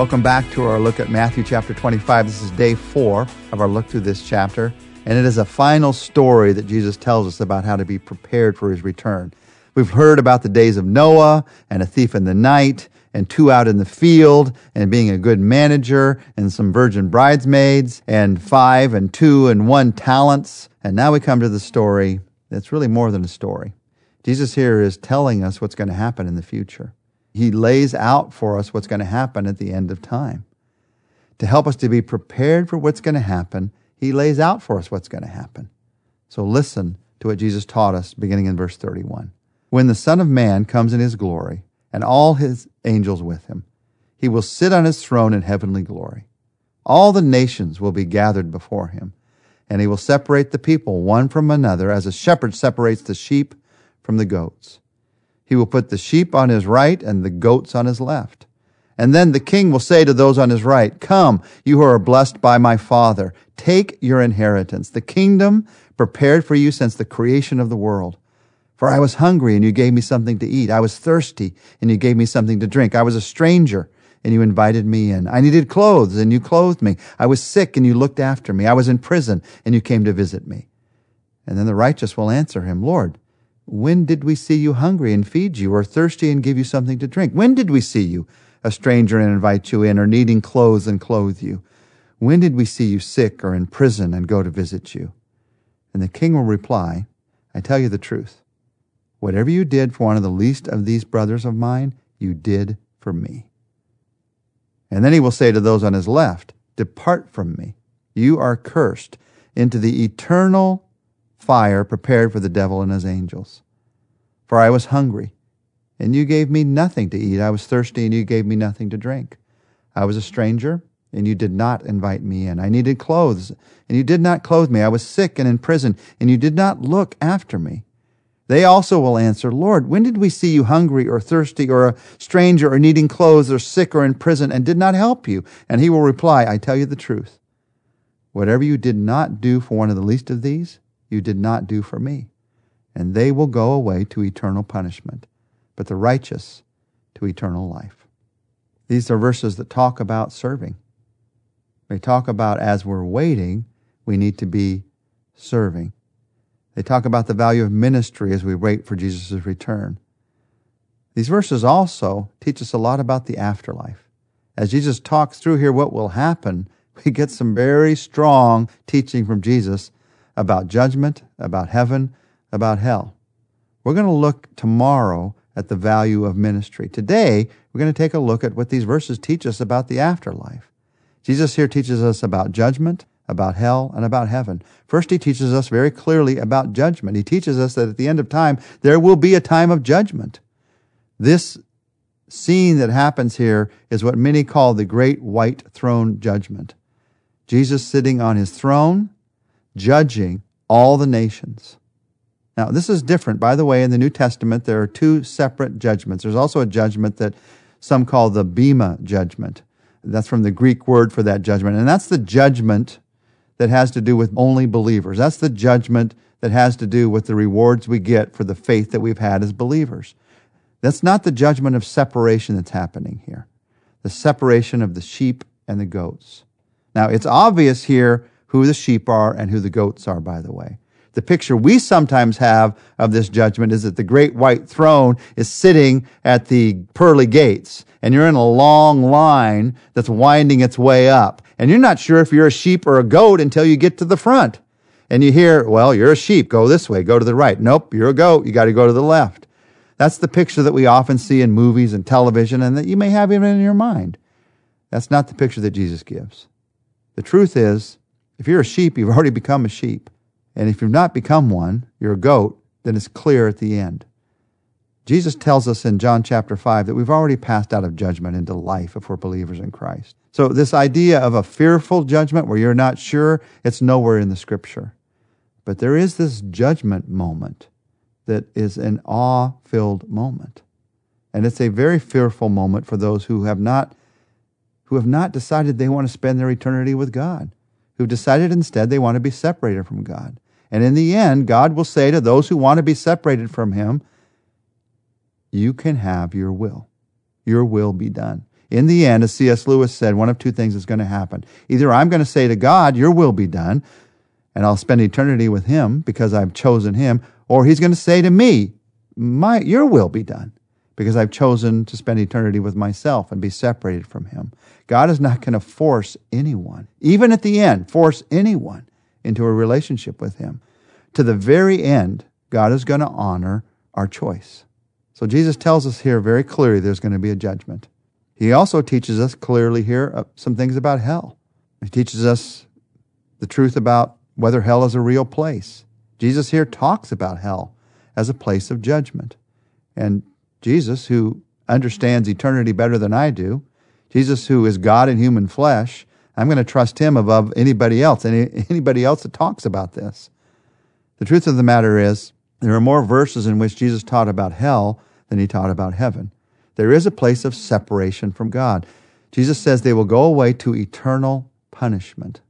Welcome back to our look at Matthew chapter 25. This is day four of our look through this chapter, and it is a final story that Jesus tells us about how to be prepared for his return. We've heard about the days of Noah and a thief in the night and two out in the field and being a good manager and some virgin bridesmaids and five and two and one talents. And now we come to the story that's really more than a story. Jesus here is telling us what's going to happen in the future. He lays out for us what's going to happen at the end of time. To help us to be prepared for what's going to happen, he lays out for us what's going to happen. So listen to what Jesus taught us beginning in verse 31. When the Son of Man comes in his glory, and all his angels with him, he will sit on his throne in heavenly glory. All the nations will be gathered before him, and he will separate the people one from another as a shepherd separates the sheep from the goats. He will put the sheep on his right and the goats on his left. And then the king will say to those on his right, Come, you who are blessed by my Father, take your inheritance, the kingdom prepared for you since the creation of the world. For I was hungry and you gave me something to eat. I was thirsty and you gave me something to drink. I was a stranger and you invited me in. I needed clothes and you clothed me. I was sick and you looked after me. I was in prison and you came to visit me. And then the righteous will answer him, Lord, when did we see you hungry and feed you, or thirsty and give you something to drink? When did we see you a stranger and invite you in, or needing clothes and clothe you? When did we see you sick or in prison and go to visit you? And the king will reply, I tell you the truth. Whatever you did for one of the least of these brothers of mine, you did for me. And then he will say to those on his left, Depart from me. You are cursed into the eternal fire prepared for the devil and his angels. For I was hungry, and you gave me nothing to eat. I was thirsty, and you gave me nothing to drink. I was a stranger, and you did not invite me in. I needed clothes, and you did not clothe me. I was sick and in prison, and you did not look after me. They also will answer, Lord, when did we see you hungry or thirsty or a stranger or needing clothes or sick or in prison and did not help you? And he will reply, I tell you the truth. Whatever you did not do for one of the least of these, you did not do for me. And they will go away to eternal punishment, but the righteous to eternal life. These are verses that talk about serving. They talk about as we're waiting, we need to be serving. They talk about the value of ministry as we wait for Jesus' return. These verses also teach us a lot about the afterlife. As Jesus talks through here what will happen, we get some very strong teaching from Jesus about judgment, about heaven, about hell. We're going to look tomorrow at the value of ministry. Today, we're going to take a look at what these verses teach us about the afterlife. Jesus here teaches us about judgment, about hell, and about heaven. First, he teaches us very clearly about judgment. He teaches us that at the end of time, there will be a time of judgment. This scene that happens here is what many call the great white throne judgment. Jesus sitting on his throne, judging all the nations. Now, this is different. By the way, in the New Testament, there are two separate judgments. There's also a judgment that some call the Bema judgment. That's from the Greek word for that judgment. And that's the judgment that has to do with only believers. That's the judgment that has to do with the rewards we get for the faith that we've had as believers. That's not the judgment of separation that's happening here, the separation of the sheep and the goats. Now, it's obvious here who the sheep are and who the goats are, by the way. The picture we sometimes have of this judgment is that the great white throne is sitting at the pearly gates, and you're in a long line that's winding its way up. And you're not sure if you're a sheep or a goat until you get to the front. And you hear, well, you're a sheep, go this way, go to the right. Nope, you're a goat, you got to go to the left. That's the picture that we often see in movies and television and that you may have even in your mind. That's not the picture that Jesus gives. The truth is, if you're a sheep, you've already become a sheep. And if you've not become one, you're a goat, then it's clear at the end. Jesus tells us in John chapter 5 that we've already passed out of judgment into life if we're believers in Christ. So, this idea of a fearful judgment where you're not sure, it's nowhere in the scripture. But there is this judgment moment that is an awe filled moment. And it's a very fearful moment for those who have not who have not decided they want to spend their eternity with God who've decided instead they want to be separated from God. And in the end, God will say to those who want to be separated from Him, You can have your will. Your will be done. In the end, as C.S. Lewis said, one of two things is going to happen. Either I'm going to say to God, Your will be done, and I'll spend eternity with Him because I've chosen Him, or He's going to say to me, My, Your will be done because I've chosen to spend eternity with myself and be separated from Him. God is not going to force anyone, even at the end, force anyone into a relationship with Him. To the very end, God is going to honor our choice. So Jesus tells us here very clearly there's going to be a judgment. He also teaches us clearly here uh, some things about hell. He teaches us the truth about whether hell is a real place. Jesus here talks about hell as a place of judgment. And Jesus, who understands eternity better than I do, Jesus, who is God in human flesh, I'm going to trust him above anybody else, any, anybody else that talks about this. The truth of the matter is, there are more verses in which Jesus taught about hell than he taught about heaven. There is a place of separation from God. Jesus says they will go away to eternal punishment.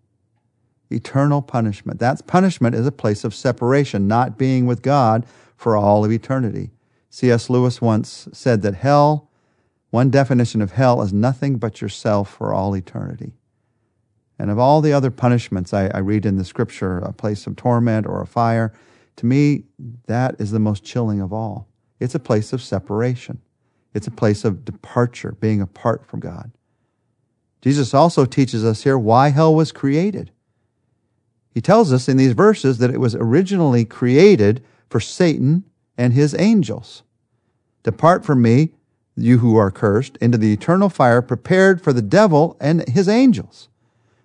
Eternal punishment. That punishment is a place of separation, not being with God for all of eternity. C.S. Lewis once said that hell, one definition of hell is nothing but yourself for all eternity. And of all the other punishments I, I, read in the scripture, a place of torment or a fire, to me, that is the most chilling of all. It's a place of separation. It's a place of departure, being apart from God. Jesus also teaches us here why hell was created. He tells us in these verses that it was originally created for Satan and his angels. Depart from me, you who are cursed, into the eternal fire prepared for the devil and his angels.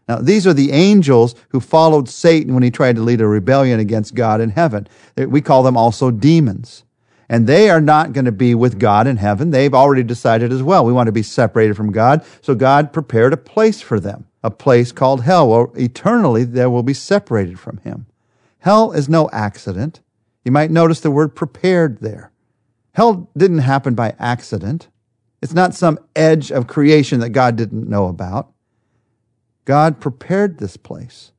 Now, these are the angels who followed Satan when he tried to lead a rebellion against God in heaven. Eh, we call them also demons. And they are not going to be with God in heaven. They've already decided as well. We want to be separated from God. So God prepared a place for them, a place called hell, where eternally they will be separated from Him. Hell is no accident. You might notice the word prepared there. Hell didn't happen by accident. It's not some edge of creation that God didn't know about. God prepared this place.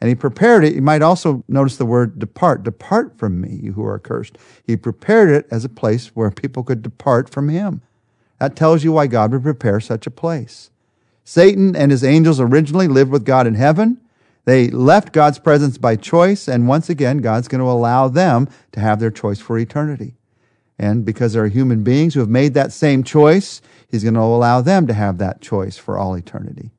And he prepared it. You might also notice the word depart. Depart from me, you who are cursed. He prepared it as a place where people could depart from him. That tells you why God would prepare such a place. Satan and his angels originally lived with God in heaven. They left God's presence by choice, and once again, God's going to allow them to have their choice for eternity. And because they're human beings who have made that same choice, He's going to allow them to have that choice for all eternity.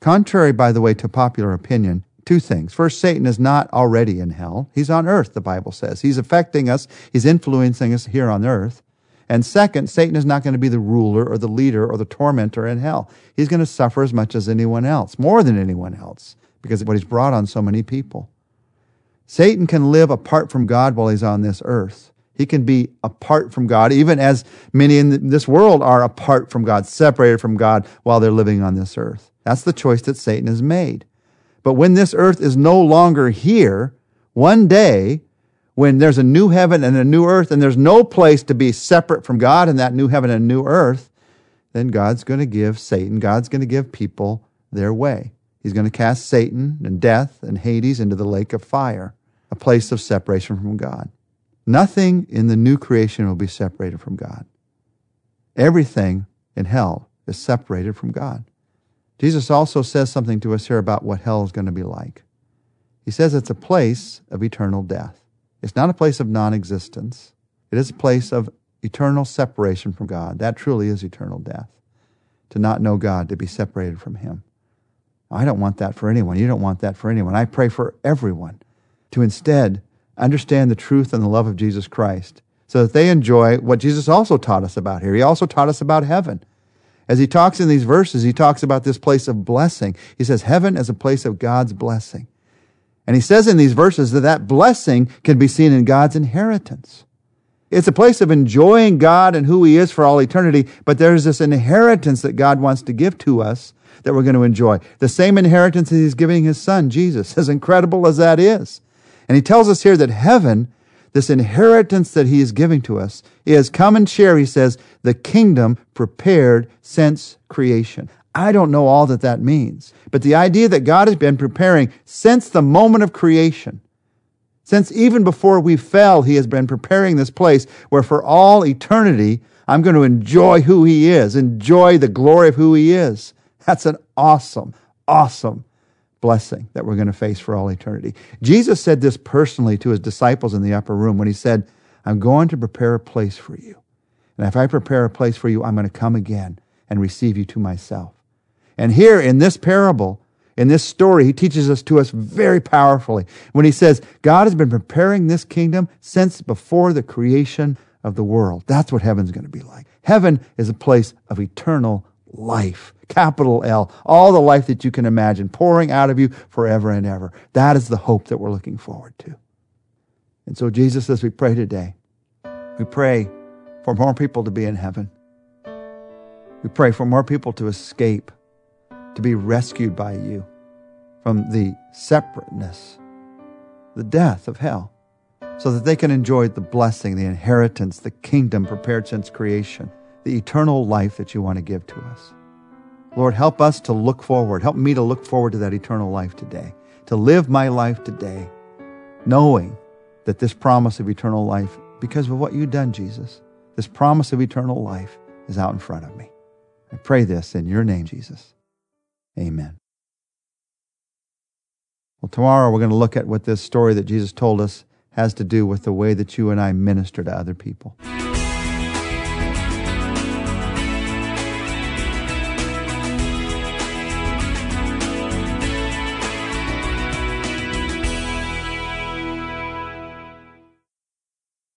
Contrary, by the way, to popular opinion, two things. First, Satan is not already in hell. He's on earth, the Bible says. He's affecting us, he's influencing us here on earth. And second, Satan is not going to be the ruler or the leader or the tormentor in hell. He's going to suffer as much as anyone else, more than anyone else, because of what he's brought on so many people. Satan can live apart from God while he's on this earth. He can be apart from God, even as many in this world are apart from God, separated from God while they're living on this earth. That's the choice that Satan has made. But when this earth is no longer here, one day when there's a new heaven and a new earth and there's no place to be separate from God in that new heaven and new earth, then God's going to give Satan, God's going to give people their way. He's going to cast Satan and death and Hades into the lake of fire, a place of separation from God. Nothing in the new creation will be separated from God. Everything in hell is separated from God. Jesus also says something to us here about what hell is going to be like. He says it's a place of eternal death. It's not a place of non existence. It is a place of eternal separation from God. That truly is eternal death. To not know God, to be separated from Him. I don't want that for anyone. You don't want that for anyone. I pray for everyone to instead understand the truth and the love of Jesus Christ so that they enjoy what Jesus also taught us about here. He also taught us about heaven. As he talks in these verses, he talks about this place of blessing. He says heaven is a place of God's blessing. And he says in these verses that that blessing can be seen in God's inheritance. It's a place of enjoying God and who he is for all eternity, but there's this inheritance that God wants to give to us that we're going to enjoy. The same inheritance that he's giving his son, Jesus, as incredible as that is. And he tells us here that heaven, this inheritance that he is giving to us, is come and share, he says, the kingdom prepared since creation. I don't know all that that means. But the idea that God has been preparing since the moment of creation, since even before we fell, He has been preparing this place where for all eternity, I'm going to enjoy who he is, enjoy the glory of who he is. That's an awesome, awesome blessing that we're going to face for all eternity. Jesus said this personally to his disciples in the upper room when he said, I'm going to prepare a place for you. And if I prepare a place for you, I'm going to come again and receive you to myself. And here in this parable, in this story, he teaches us to us very powerfully when he says, God has been preparing this kingdom since before the creation of the world. That's what heaven's going to be like. Heaven is a place of eternal life, capital L, all the life that you can imagine pouring out of you forever and ever. That is the hope that we're looking forward to. And so, Jesus, as we pray today, we pray for more people to be in heaven. We pray for more people to escape to be rescued by you from the separateness, the death of hell, so that they can enjoy the blessing, the inheritance, the kingdom prepared since creation, the eternal life that you want to give to us. Lord, help us to look forward. Help me to look forward to that eternal life today, to live my life today, knowing that this promise of eternal life, because of what you've done, Jesus, this promise of eternal life is out in front of me. I pray this in your name, Jesus. Amen. Well, tomorrow we're going to look at what this story that Jesus told us has to do with the way that you and I minister to other people.